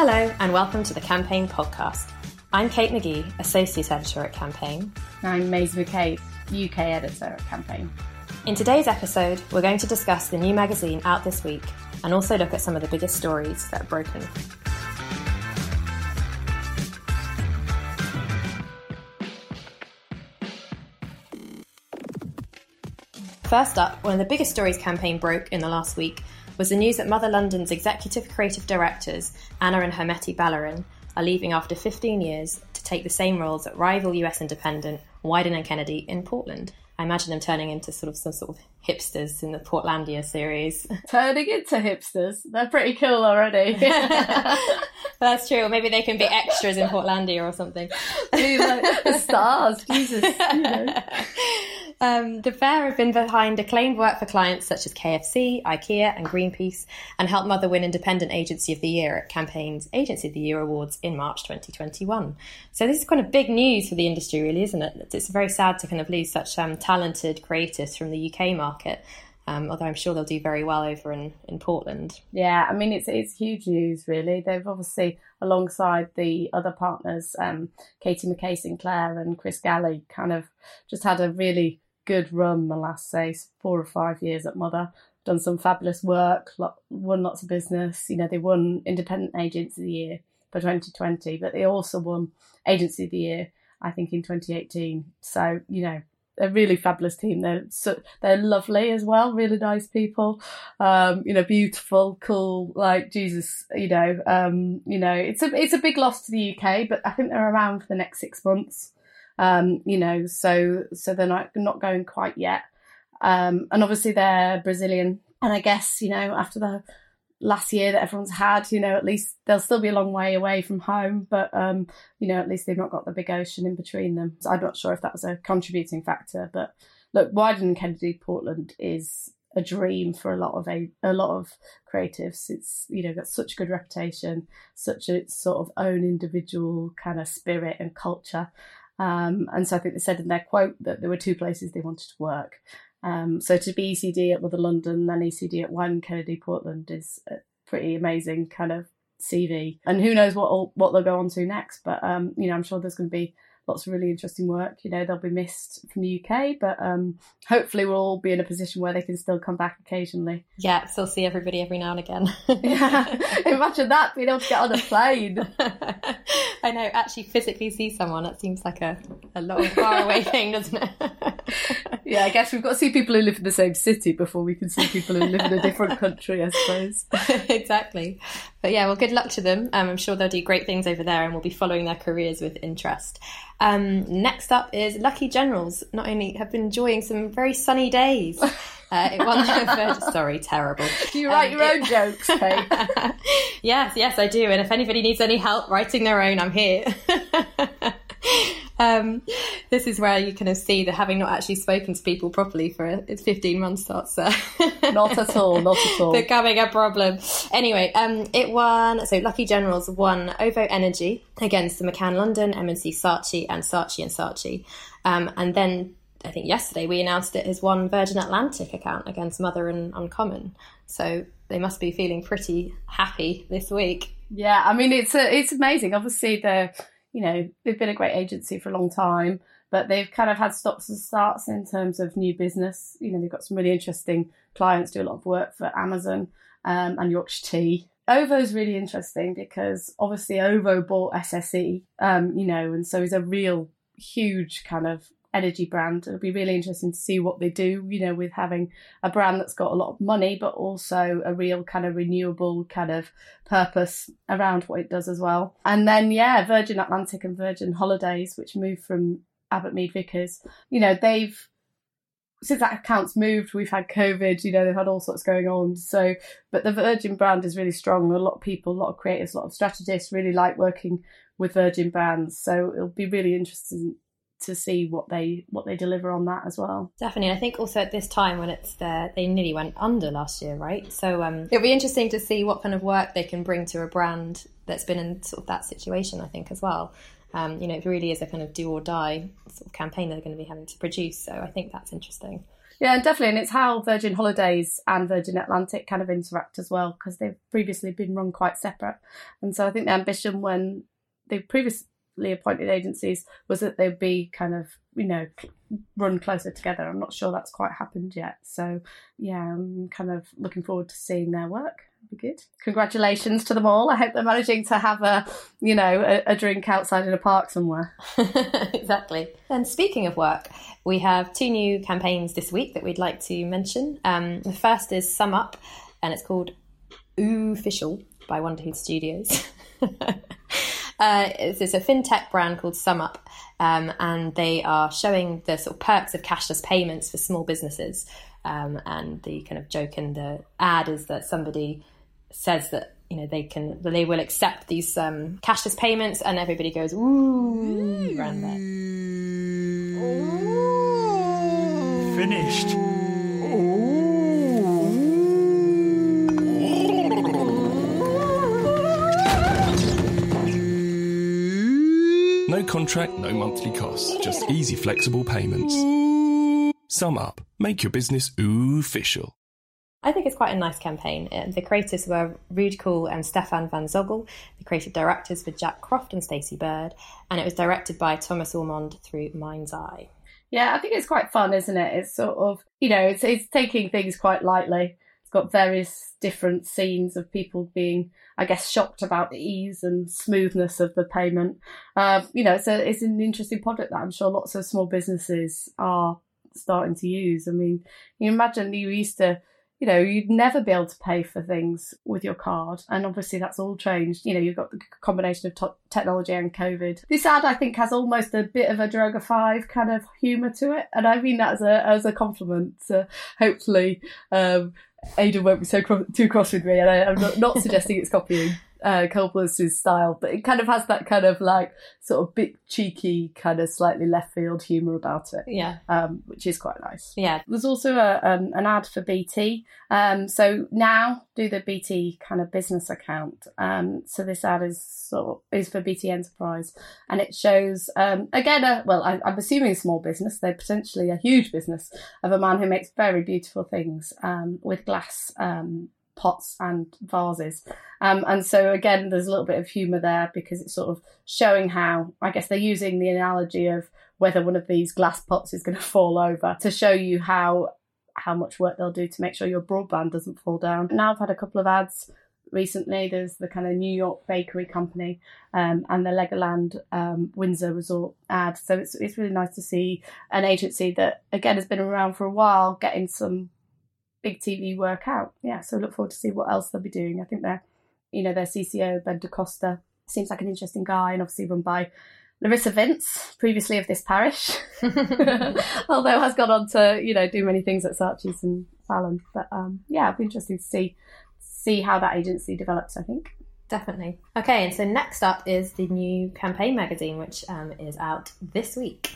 Hello, and welcome to the Campaign Podcast. I'm Kate Magee, Associate Editor at Campaign. I'm Maisie McCabe, UK Editor at Campaign. In today's episode, we're going to discuss the new magazine out this week and also look at some of the biggest stories that are broken. First up, one of the biggest stories campaign broke in the last week was the news that Mother London's executive creative directors, Ana and Hermeti Balarin, are leaving after 15 years to take the same roles at rival US independent Wieden and Kennedy in Portland. I imagine them turning into sort of some sort of hipsters in the Portlandia series. Turning into hipsters? They're pretty cool already. That's true. Maybe they can be extras in Portlandia or something. Dude, uh, like, the stars, Jesus. You know. Um, the fair have been behind acclaimed work for clients such as KFC, IKEA, and Greenpeace, and helped Mother win Independent Agency of the Year at Campaign's Agency of the Year Awards in March 2021. So this is kind of big news for the industry, really, isn't it? It's very sad to kind of lose such um, talented creatives from the UK market. Um, although I'm sure they'll do very well over in, in Portland. Yeah, I mean it's it's huge news really. They've obviously alongside the other partners, um, Katie Mackay-Sinclair and Chris Galley, kind of just had a really good run the last say four or five years at Mother. Done some fabulous work, won lots of business. You know, they won Independent Agency of the Year for 2020, but they also won Agency of the Year, I think, in 2018. So you know, a really fabulous team. They're so, they're lovely as well, really nice people. Um, you know, beautiful, cool, like Jesus. You know, um, you know, it's a it's a big loss to the UK, but I think they're around for the next six months. Um, you know, so so they're not not going quite yet. Um, and obviously they're Brazilian, and I guess you know after the last year that everyone's had, you know, at least they'll still be a long way away from home, but um, you know, at least they've not got the big ocean in between them. So I'm not sure if that was a contributing factor, but look, Wieden Kennedy Portland is a dream for a lot of a, a lot of creatives. It's you know got such a good reputation, such a sort of own individual kind of spirit and culture, um, and so I think they said in their quote that there were two places they wanted to work. Um, so to be ECD at Mother London and ECD at Wieden Kennedy Portland is a pretty amazing kind of CV. And who knows what what they'll go on to next. But um, you know, I'm sure there's going to be lots of really interesting work. You know, they'll be missed from the UK, but um, hopefully we'll all be in a position where they can still come back occasionally. Yeah, still see everybody every now and again. yeah, imagine that being able to get on a plane. I know, actually physically see someone. That seems like a, a long, far away thing, doesn't it? yeah, I guess we've got to see people who live in the same city before we can see people who live in a different country, I suppose. exactly. But yeah, well, good luck to them. Um, I'm sure they'll do great things over there and we'll be following their careers with interest. Um, next up is Lucky Generals. Not only have been enjoying some very sunny days. Uh, it won sorry, terrible. Do you write um, your own jokes, Kate? yes, yes, I do. And if anybody needs any help writing their own, I'm here. Um, this is where you kind of see that having not actually spoken to people properly for it's 15 months starts uh, not at all, not at all becoming a problem. Anyway, um, it won. So Lucky Generals won OVO Energy against the McCann London, M&C Saatchi, and Saatchi and Saatchi, um, and then. I think yesterday we announced it has won Virgin Atlantic account against Mother and Uncommon. So they must be feeling pretty happy this week. Yeah, I mean it's a, it's amazing. Obviously the you know, they've been a great agency for a long time, but they've kind of had stops and starts in terms of new business. You know, they've got some really interesting clients, do a lot of work for Amazon um, and Yorkshire Tea. OVO is really interesting because obviously OVO bought SSE, um, you know, and so is a real huge kind of energy brand. It'll be really interesting to see what they do, you know, with having a brand that's got a lot of money, but also a real kind of renewable kind of purpose around what it does as well. And then, yeah, Virgin Atlantic and Virgin Holidays, which moved from Abbott Mead Vickers, you know, they've since that account's moved, we've had COVID, you know, they've had all sorts going on. So, but the Virgin brand is really strong. A lot of people, a lot of creators, a lot of strategists really like working with Virgin brands. So it'll be really interesting to see what they what they deliver on that as well. Definitely, I think also at this time when it's there, they nearly went under last year, right? So um, it'll be interesting to see what kind of work they can bring to a brand that's been in sort of that situation. I think as well. Um, you know, it really is a kind of do or die sort of campaign they're going to be having to produce. So I think that's interesting. Yeah, definitely. And it's how Virgin Holidays and Virgin Atlantic kind of interact as well, because they've previously been run quite separate. And so I think the ambition when they previously appointed agencies was that they'd be kind of, you know, run closer together. I'm not sure that's quite happened yet. So yeah, I'm kind of looking forward to seeing their work be good. Congratulations to them all. I hope they're managing to have a, you know, a, a drink outside in a park somewhere. exactly. And speaking of work, we have two new campaigns this week that we'd like to mention. Um, the first is SumUp, and it's called Official by Wonderhood Studios. Uh, it's, a fintech brand called SumUp, um, and they are showing the sort of perks of cashless payments for small businesses. Um, and the kind of joke in the ad is that somebody says that you know they can they will accept these um, cashless payments, and everybody goes ooh around there. Finished. No contract, no monthly costs, just easy, flexible payments. SumUp. Make your business ooh official. I think it's quite a nice campaign. Uh, the creators were Ruud Kool and Stefan van Zogel. The creative directors were Jack Croft and Stacey Bird, and it was directed by Thomas Ormond through Mind's Eye. Yeah, I think it's quite fun, isn't it? It's sort of, you know, it's, it's taking things quite lightly. Got various different scenes of people being, I guess, shocked about the ease and smoothness of the payment. Uh, you know, it's, a, it's an interesting product that I'm sure lots of small businesses are starting to use. I mean, you imagine you used to, you know, you'd never be able to pay for things with your card. And obviously that's all changed. You know, you've got the combination of t- technology and COVID. This ad, I think, has almost a bit of a Droga 5 kind of humour to it. And I mean that as a, as a compliment. So hopefully, um, Aidan won't be so too cross with me. And I, am not, not suggesting it's copying uh, style, but it kind of has that kind of like sort of bit cheeky, kind of slightly left field humour about it. Yeah. Um, which is quite nice. Yeah. There's also a, um, an ad for BT. Um, so now do the BT kind of business account. Um, so this ad is sort of, is for BT Enterprise and it shows, um, again, a, well, I, am assuming a small business, They're potentially a huge business of a man who makes very beautiful things um, with glass um, pots and vases. Um, and so again, there's a little bit of humour there because it's sort of showing how I guess they're using the analogy of whether one of these glass pots is going to fall over to show you how how much work they'll do to make sure your broadband doesn't fall down. Now I've had a couple of ads recently. There's the kind of New York bakery company um, and the Legoland um, Windsor Resort ad. So it's it's really nice to see an agency that again has been around for a while getting some big TV work out. Yeah, so look forward to see what else they'll be doing. I think they're, you know, their CCO Ben DaCosta seems like an interesting guy, and obviously run by Larissa Vince, previously of this parish, although has gone on to you know do many things at Saatchi's and Fallon. But um, yeah, it'll be interesting to see see how that agency develops. I think. Definitely. Okay, and so next up is the new campaign magazine, which um, is out this week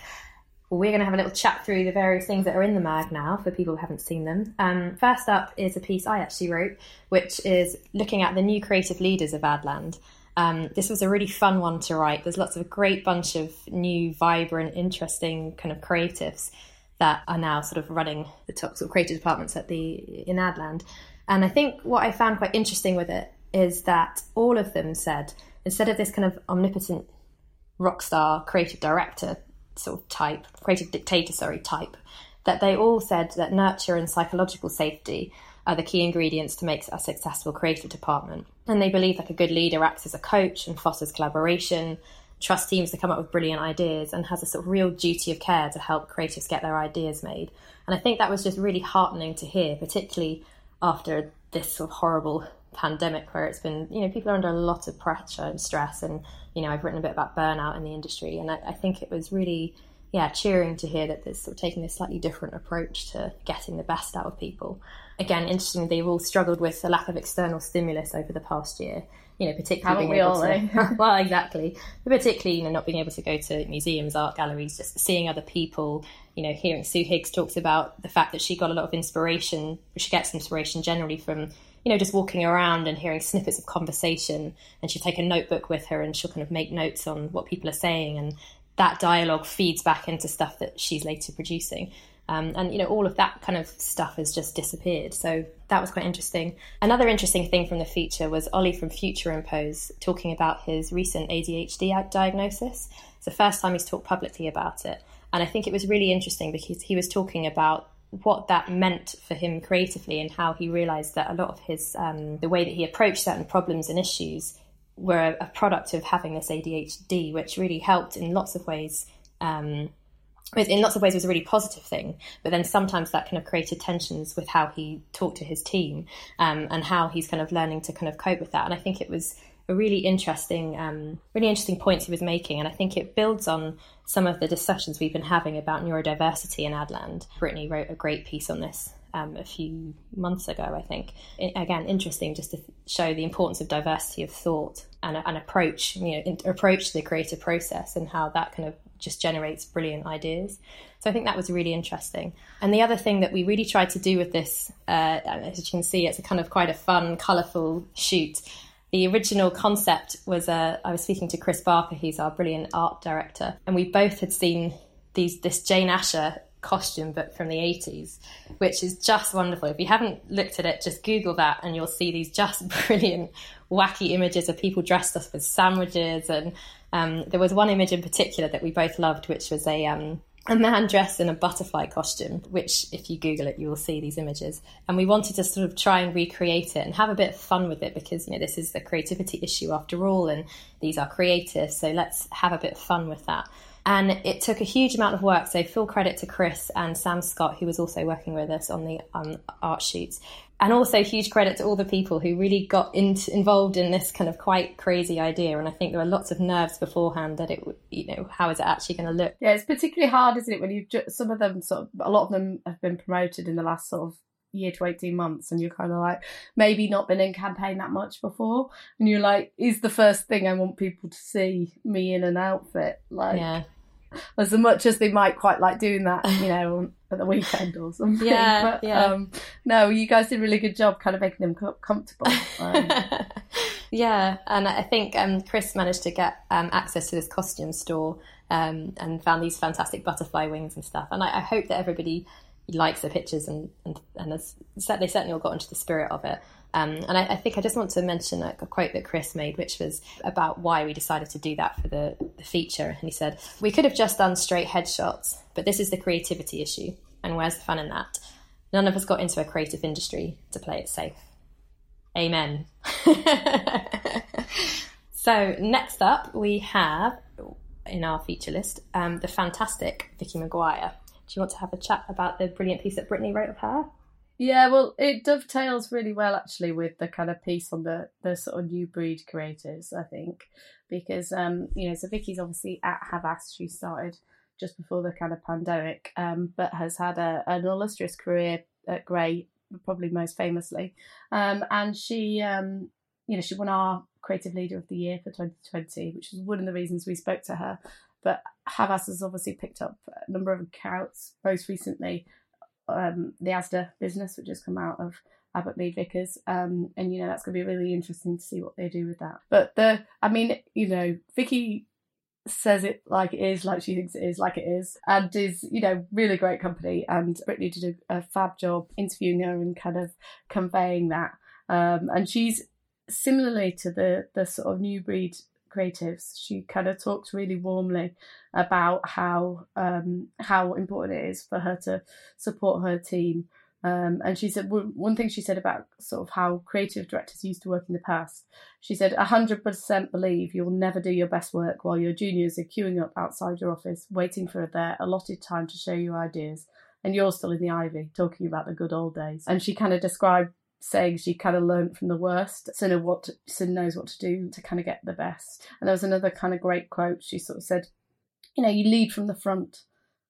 we're going to have a little chat through the various things that are in the mag now for people who haven't seen them. Um, first up is a piece I actually wrote, which is looking at the new creative leaders of Adland. Um, this was a really fun one to write. There's lots of great bunch of new, vibrant, interesting kind of creatives that are now sort of running the top sort of creative departments at the in Adland. And I think what I found quite interesting with it is that all of them said instead of this kind of omnipotent rock star creative director sort of type, creative dictator, sorry, type, that they all said that nurture and psychological safety are the key ingredients to make a successful creative department. And they believe like a good leader acts as a coach and fosters collaboration, trusts teams to come up with brilliant ideas, and has a sort of real duty of care to help creatives get their ideas made. And I think that was just really heartening to hear, particularly after this sort of horrible pandemic where it's been, you know, people are under a lot of pressure and stress. And, you know, I've written a bit about burnout in the industry. And I, I think it was really, yeah, cheering to hear that they're sort of taking this slightly different approach to getting the best out of people. Again, interestingly, they've all struggled with a lack of external stimulus over the past year. You know, particularly Haven't being able to, eh? well, exactly. But particularly, you know, not being able to go to museums, art galleries, just seeing other people. You know, hearing Sue Higgs talks about the fact that she got a lot of inspiration. She gets inspiration generally from you know, just walking around and hearing snippets of conversation. And she'll take a notebook with her and she'll kind of make notes on what people are saying. And that dialogue feeds back into stuff that she's later producing. Um, and you know all of that kind of stuff has just disappeared. So that was quite interesting. Another interesting thing from the feature was Ollie from Future Impose talking about his recent ADHD diagnosis. It's the first time he's talked publicly about it, and I think it was really interesting because he was talking about what that meant for him creatively and how he realized that a lot of his um, the way that he approached certain problems and issues were a, product of having this ADHD, which really helped in lots of ways. Um, in lots of ways, was a really positive thing, but then sometimes that kind of created tensions with how he talked to his team um, and how he's kind of learning to kind of cope with that. And I think it was a really interesting, um, really interesting points he was making, and I think it builds on some of the discussions we've been having about neurodiversity in ADLAND. Brittaney wrote a great piece on this um, a few months ago, I think. It, again, interesting just to show the importance of diversity of thought and an approach, you know, in, approach to the creative process and how that kind of just generates brilliant ideas. So I think that was really interesting. And the other thing that we really tried to do with this, uh, as you can see, it's a kind of quite a fun, colourful shoot the original concept was uh, I was speaking to Chris Barker, he's our brilliant art director, and we both had seen these this Jane Asher costume book from the 80s, which is just wonderful. If you haven't looked at it, just Google that and you'll see these just brilliant, wacky images of people dressed up with sandwiches. And um, there was one image in particular that we both loved, which was a um, a man dressed in a butterfly costume, which, if you Google it, you will see these images. And we wanted to sort of try and recreate it and have a bit of fun with it because, you know, this is the creativity issue after all, and these are creative. So let's have a bit of fun with that. And it took a huge amount of work. So, full credit to Chris and Sam Scott, who was also working with us on the um, art shoots. And also, huge credit to all the people who really got in, involved in this kind of quite crazy idea. And I think there were lots of nerves beforehand that it, you know, how is it actually going to look? Yeah, it's particularly hard, isn't it? When you've some of them sort of a lot of them have been promoted in the last sort of year to 18 months and you're kind of like maybe not been in campaign that much before and you're like is the first thing i want people to see me in an outfit like yeah as much as they might quite like doing that, you know, at the weekend or something. Yeah, but, yeah. Um, no, you guys did a really good job, kind of making them comfortable. Um, yeah, and I think um, Chris managed to get um, access to this costume store um, and found these fantastic butterfly wings and stuff. And I, I hope that everybody likes the pictures and and, and they certainly all got into the spirit of it. Um, and I, I, think I just want to mention a, a, quote that Chris made, which was about why we decided to do that for the, the feature. And he said, We could have just done straight headshots, but this is the creativity issue. And where's the fun in that? None of us got into a creative industry to play it safe. Amen. so, next up, we have in our feature list um, the fantastic Vicki Maguire. Do you want to have a chat about the brilliant piece that Brittaney wrote of her? Yeah, well, it dovetails really well actually with the kind of piece on the the sort of new breed creators, I think, because um, you know, so Vicki's obviously at Havas. She started just before the kind of pandemic, um, but has had a, an illustrious career at Grey, probably most famously, um, and she, um, you know, she won our Creative Leader of the Year for 2020, which was one of the reasons we spoke to her. But Havas has obviously picked up a number of accounts, most recently um, the ASDA business, which has come out of Abbott Mead Vickers. Um, and, you know, that's going to be really interesting to see what they do with that. But the, I mean, you know, Vicki says it like it is, like she thinks it is, like it is, and is, you know, really great company. And Brittaney did a, a fab job interviewing her and kind of conveying that. Um, and she's similarly to the the sort of new breed creatives. She kind of talked really warmly about how um, how important it is for her to support her team. Um, and she said one thing she said about sort of how creative directors used to work in the past. She said, "100% believe you'll never do your best work while your juniors are queuing up outside your office, waiting for their allotted time to show you ideas, and you're still in the ivy talking about the good old days." And she kind of described saying she kind of learned from the worst, so know what to, so knows what to do to kind of get the best. And there was another kind of great quote. She sort of said, "You know, you lead from the front,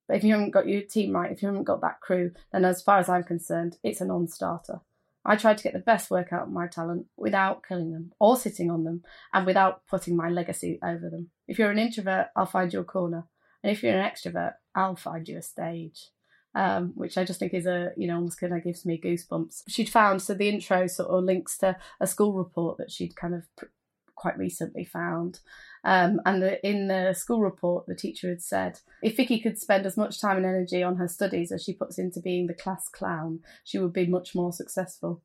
but if you haven't got your team right, if you haven't got that crew, then as far as I'm concerned, it's a non-starter." I tried to get the best work out of my talent without killing them or sitting on them and without putting my legacy over them. If you're an introvert, I'll find you a corner. And if you're an extrovert, I'll find you a stage um, which I just think is a, you know, almost kind of gives me goosebumps. She'd found, so the intro sort of links to a school report that she'd kind of quite recently found. Um, and the, in the school report, the teacher had said if Vicki could spend as much time and energy on her studies as she puts into being the class clown, she would be much more successful.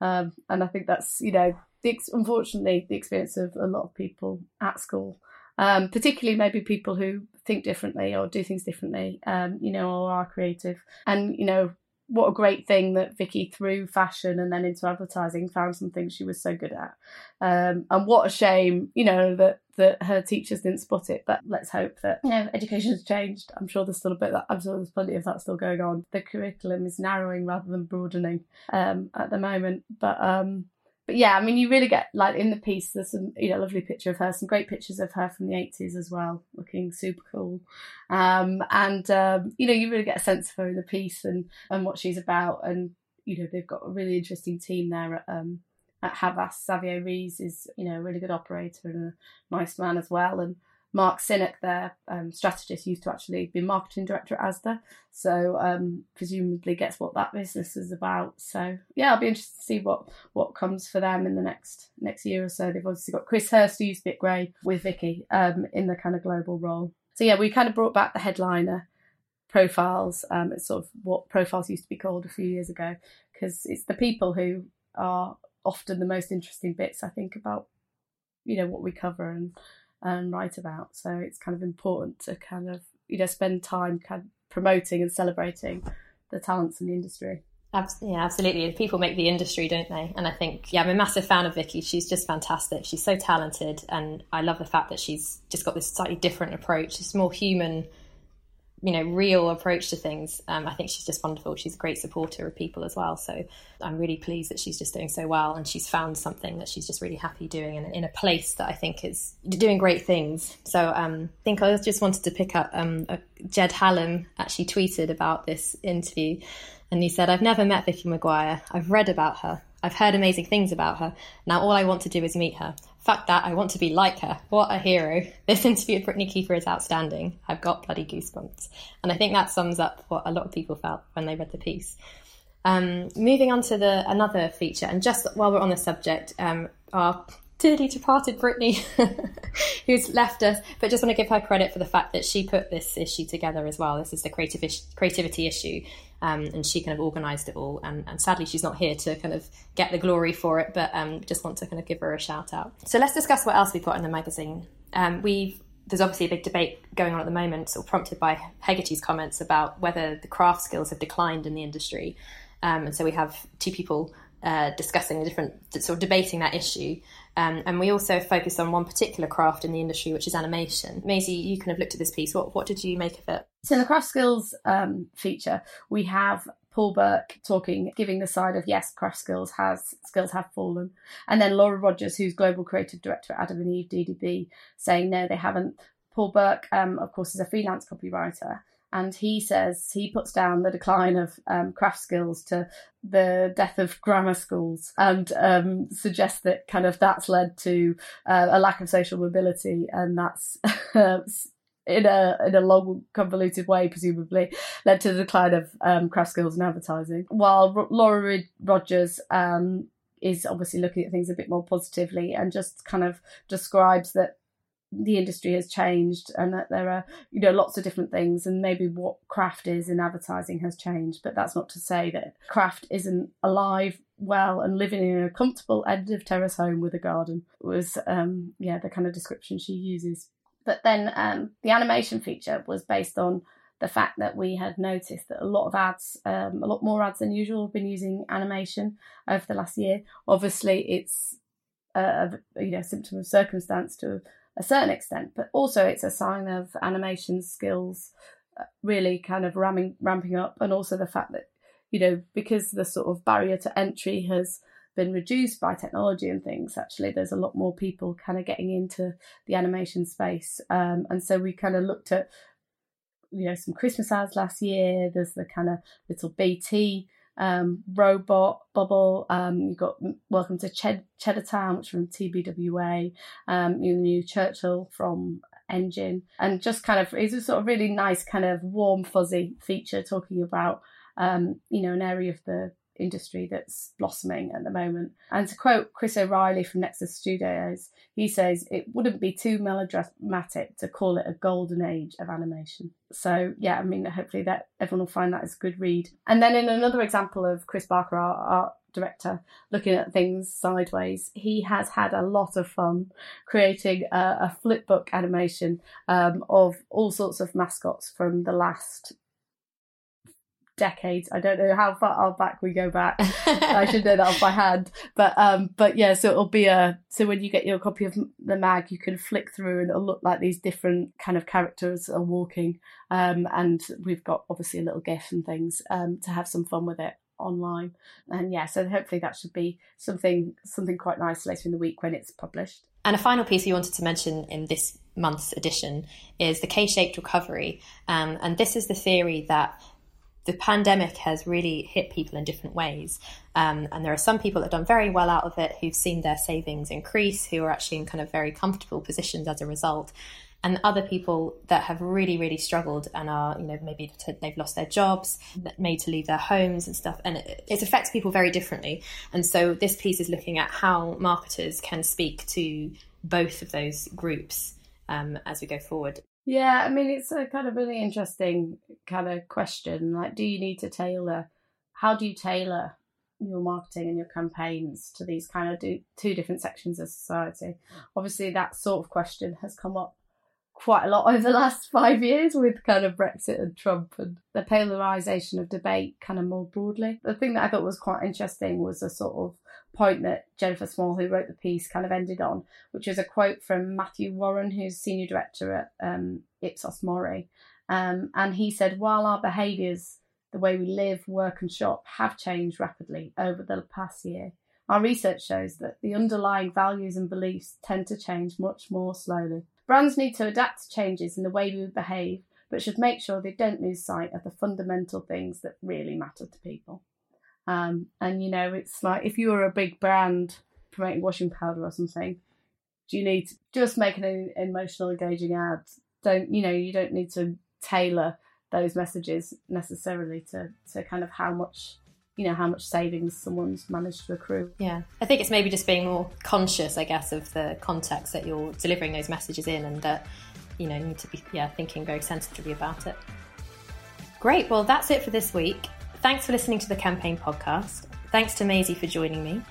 Um, and I think that's, you know, the, unfortunately the experience of a lot of people at school, um, particularly maybe people who think differently or do things differently, um, you know, or are creative. And, you know, what a great thing that Vicki through fashion and then into advertising found something she was so good at. Um, and what a shame, you know, that that her teachers didn't spot it. But let's hope that you know education has changed. I'm sure there's still a bit that I'm sure there's plenty of that still going on. The curriculum is narrowing rather than broadening um, at the moment. But um, but yeah, I mean, you really get like in the piece. There's some you know lovely picture of her, some great pictures of her from the 80s as well, looking super cool. Um, and um, you know, you really get a sense of her in the piece and and what she's about. And you know, they've got a really interesting team there at um, at Havas. Xavier Rees is you know a really good operator and a nice man as well. And Mark Sinnock, their um, strategist, used to actually be marketing director at Asda, so um, presumably gets what that business is about. So yeah, I'll be interested to see what what comes for them in the next next year or so. They've obviously got Chris Hirst, who used to be at Grey with Vicki um, in the kind of global role. So yeah, we kind of brought back the headliner profiles. Um, it's sort of what profiles used to be called a few years ago because it's the people who are often the most interesting bits. I think about you know what we cover and and write about. So it's kind of important to kind of you know spend time kind of promoting and celebrating the talents in the industry. Yeah, absolutely. People make the industry, don't they? And I think, yeah, I'm a massive fan of Vicki. She's just fantastic. She's so talented, and I love the fact that she's just got this slightly different approach. It's more human you know real approach to things. Um, i think she's just wonderful. She's a great supporter of people as well. So i'm really pleased that she's just doing so well and she's found something that she's just really happy doing in, in a place that i think is doing great things. So um, i think i just wanted to pick up um, jed hallam actually tweeted about this interview and he said i've never met vicki maguire i've read about her. I've heard amazing things about her. Now all I want to do is meet her. Fuck that, I want to be like her. What a hero. This interview with Brittaney Kiefer is outstanding. I've got bloody goosebumps. And I think that sums up what a lot of people felt when they read the piece. Um, moving on to the another feature, and just while we're on the subject, um, our dearly departed Brittaney, who's left us, but just want to give her credit for the fact that she put this issue together as well. This is the creative creativity issue, um, and she kind of organised it all. And, and, sadly, she's not here to kind of get the glory for it, but um, just want to kind of give her a shout out. So let's discuss what else we've got in the magazine. Um, we've there's obviously a big debate going on at the moment, sort of prompted by Hegarty's comments about whether the craft skills have declined in the industry. Um, and so we have two people uh, discussing different, sort of debating that issue. Um, and we also focus on one particular craft in the industry, which is animation. Maisie, you kind of looked at this piece. What, what did you make of it? So, in the craft skills um, feature, we have Paul Burke talking, giving the side of yes, craft skills has skills have fallen, and then Laura Rogers, who's global creative director at Adam and Eve DDB, saying no, they haven't. Paul Burke, um, of course, is a freelance copywriter, and he says he puts down the decline of um, craft skills to the death of grammar schools and um, suggests that kind of that's led to uh, a lack of social mobility and that's in a in a long convoluted way presumably led to the decline of um, craft skills in advertising. While R- Laura Rogers um, is obviously looking at things a bit more positively and just kind of describes that the industry has changed and that there are you know lots of different things and maybe what craft is in advertising has changed. But that's not to say that craft isn't alive well and living in a comfortable end of terrace home with a garden was um yeah the kind of description she uses but then um the animation feature was based on the fact that we had noticed that a lot of ads, um, a lot more ads than usual, have been using animation over the last year. Obviously, it's a, a you know symptom of circumstance to a certain extent, but also it's a sign of animation skills uh, really kind of ramming, ramping up, and also the fact that you know because the sort of barrier to entry has been reduced by technology and things. Actually, there's a lot more people kind of getting into the animation space, um, and so we kind of looked at you know some Christmas ads last year. There's the kind of little BT um, Robot, Bubble. Um, you've got Welcome to Ched- Cheddar Town, which from TBWA. Um, you knew Churchill from Engine, and just kind of it's a sort of really nice kind of warm fuzzy feature talking about um, you know an area of the industry that's blossoming at the moment. And to quote Chris O'Reilly from Nexus Studios, he says it wouldn't be too melodramatic to call it a golden age of animation. So yeah, I mean, hopefully that everyone will find that as a good read. And then in another example of Chris Barker, our, our director, looking at things sideways, he has had a lot of fun creating a, a flipbook animation um, of all sorts of mascots from the last decades. I don't know how far back we go back. I should know that off by hand. But um, but yeah, so it'll be a so when you get your copy of the mag, you can flick through and it'll look like these different kind of characters are walking. Um, and we've got obviously a little GIF and things um to have some fun with it online. And yeah, so hopefully that should be something something quite nice later in the week when it's published. And a final piece we wanted to mention in this month's edition is the K-shaped recovery, um, and this is the theory that the pandemic has really hit people in different ways. Um, and there are some people that have done very well out of it who've seen their savings increase, who are actually in kind of very comfortable positions as a result. And other people that have really, really struggled and are, you know, maybe they've lost their jobs, made to leave their homes and stuff. And it, it affects people very differently. And so this piece is looking at how marketers can speak to both of those groups um, as we go forward. Yeah, I mean, it's a kind of really interesting kind of question. Like, do you need to tailor? How do you tailor your marketing and your campaigns to these kind of do, two different sections of society? Obviously, that sort of question has come up quite a lot over the last five years with kind of Brexit and Trump and the polarization of debate kind of more broadly. The thing that I thought was quite interesting was a sort of point that Jennifer Small, who wrote the piece, kind of ended on, which was a quote from Matthew Warren, who's senior director at um, Ipsos Mori. Um, and he said, while our behaviours, the way we live, work, and shop have changed rapidly over the past year, our research shows that the underlying values and beliefs tend to change much more slowly. Brands need to adapt to changes in the way we behave, but should make sure they don't lose sight of the fundamental things that really matter to people. Um, and you know, it's like if you were a big brand promoting washing powder or something, do you need to just make an emotional, engaging ad? Don't you know? You don't need to tailor those messages necessarily to to kind of how much you know how much savings someone's managed to accrue. Yeah, I think it's maybe just being more conscious, I guess, of the context that you're delivering those messages in, and that you know need to be yeah thinking very sensitively about it. Great, well that's it for this week. Thanks for listening to the Campaign podcast. Thanks to Maisie for joining me.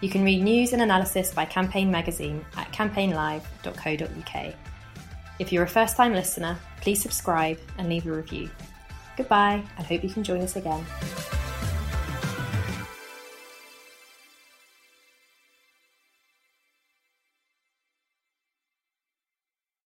You can read news and analysis by Campaign Magazine at campaignlive.co.uk. If you're a first time listener, please subscribe and leave a review. Goodbye, and hope you can join us again.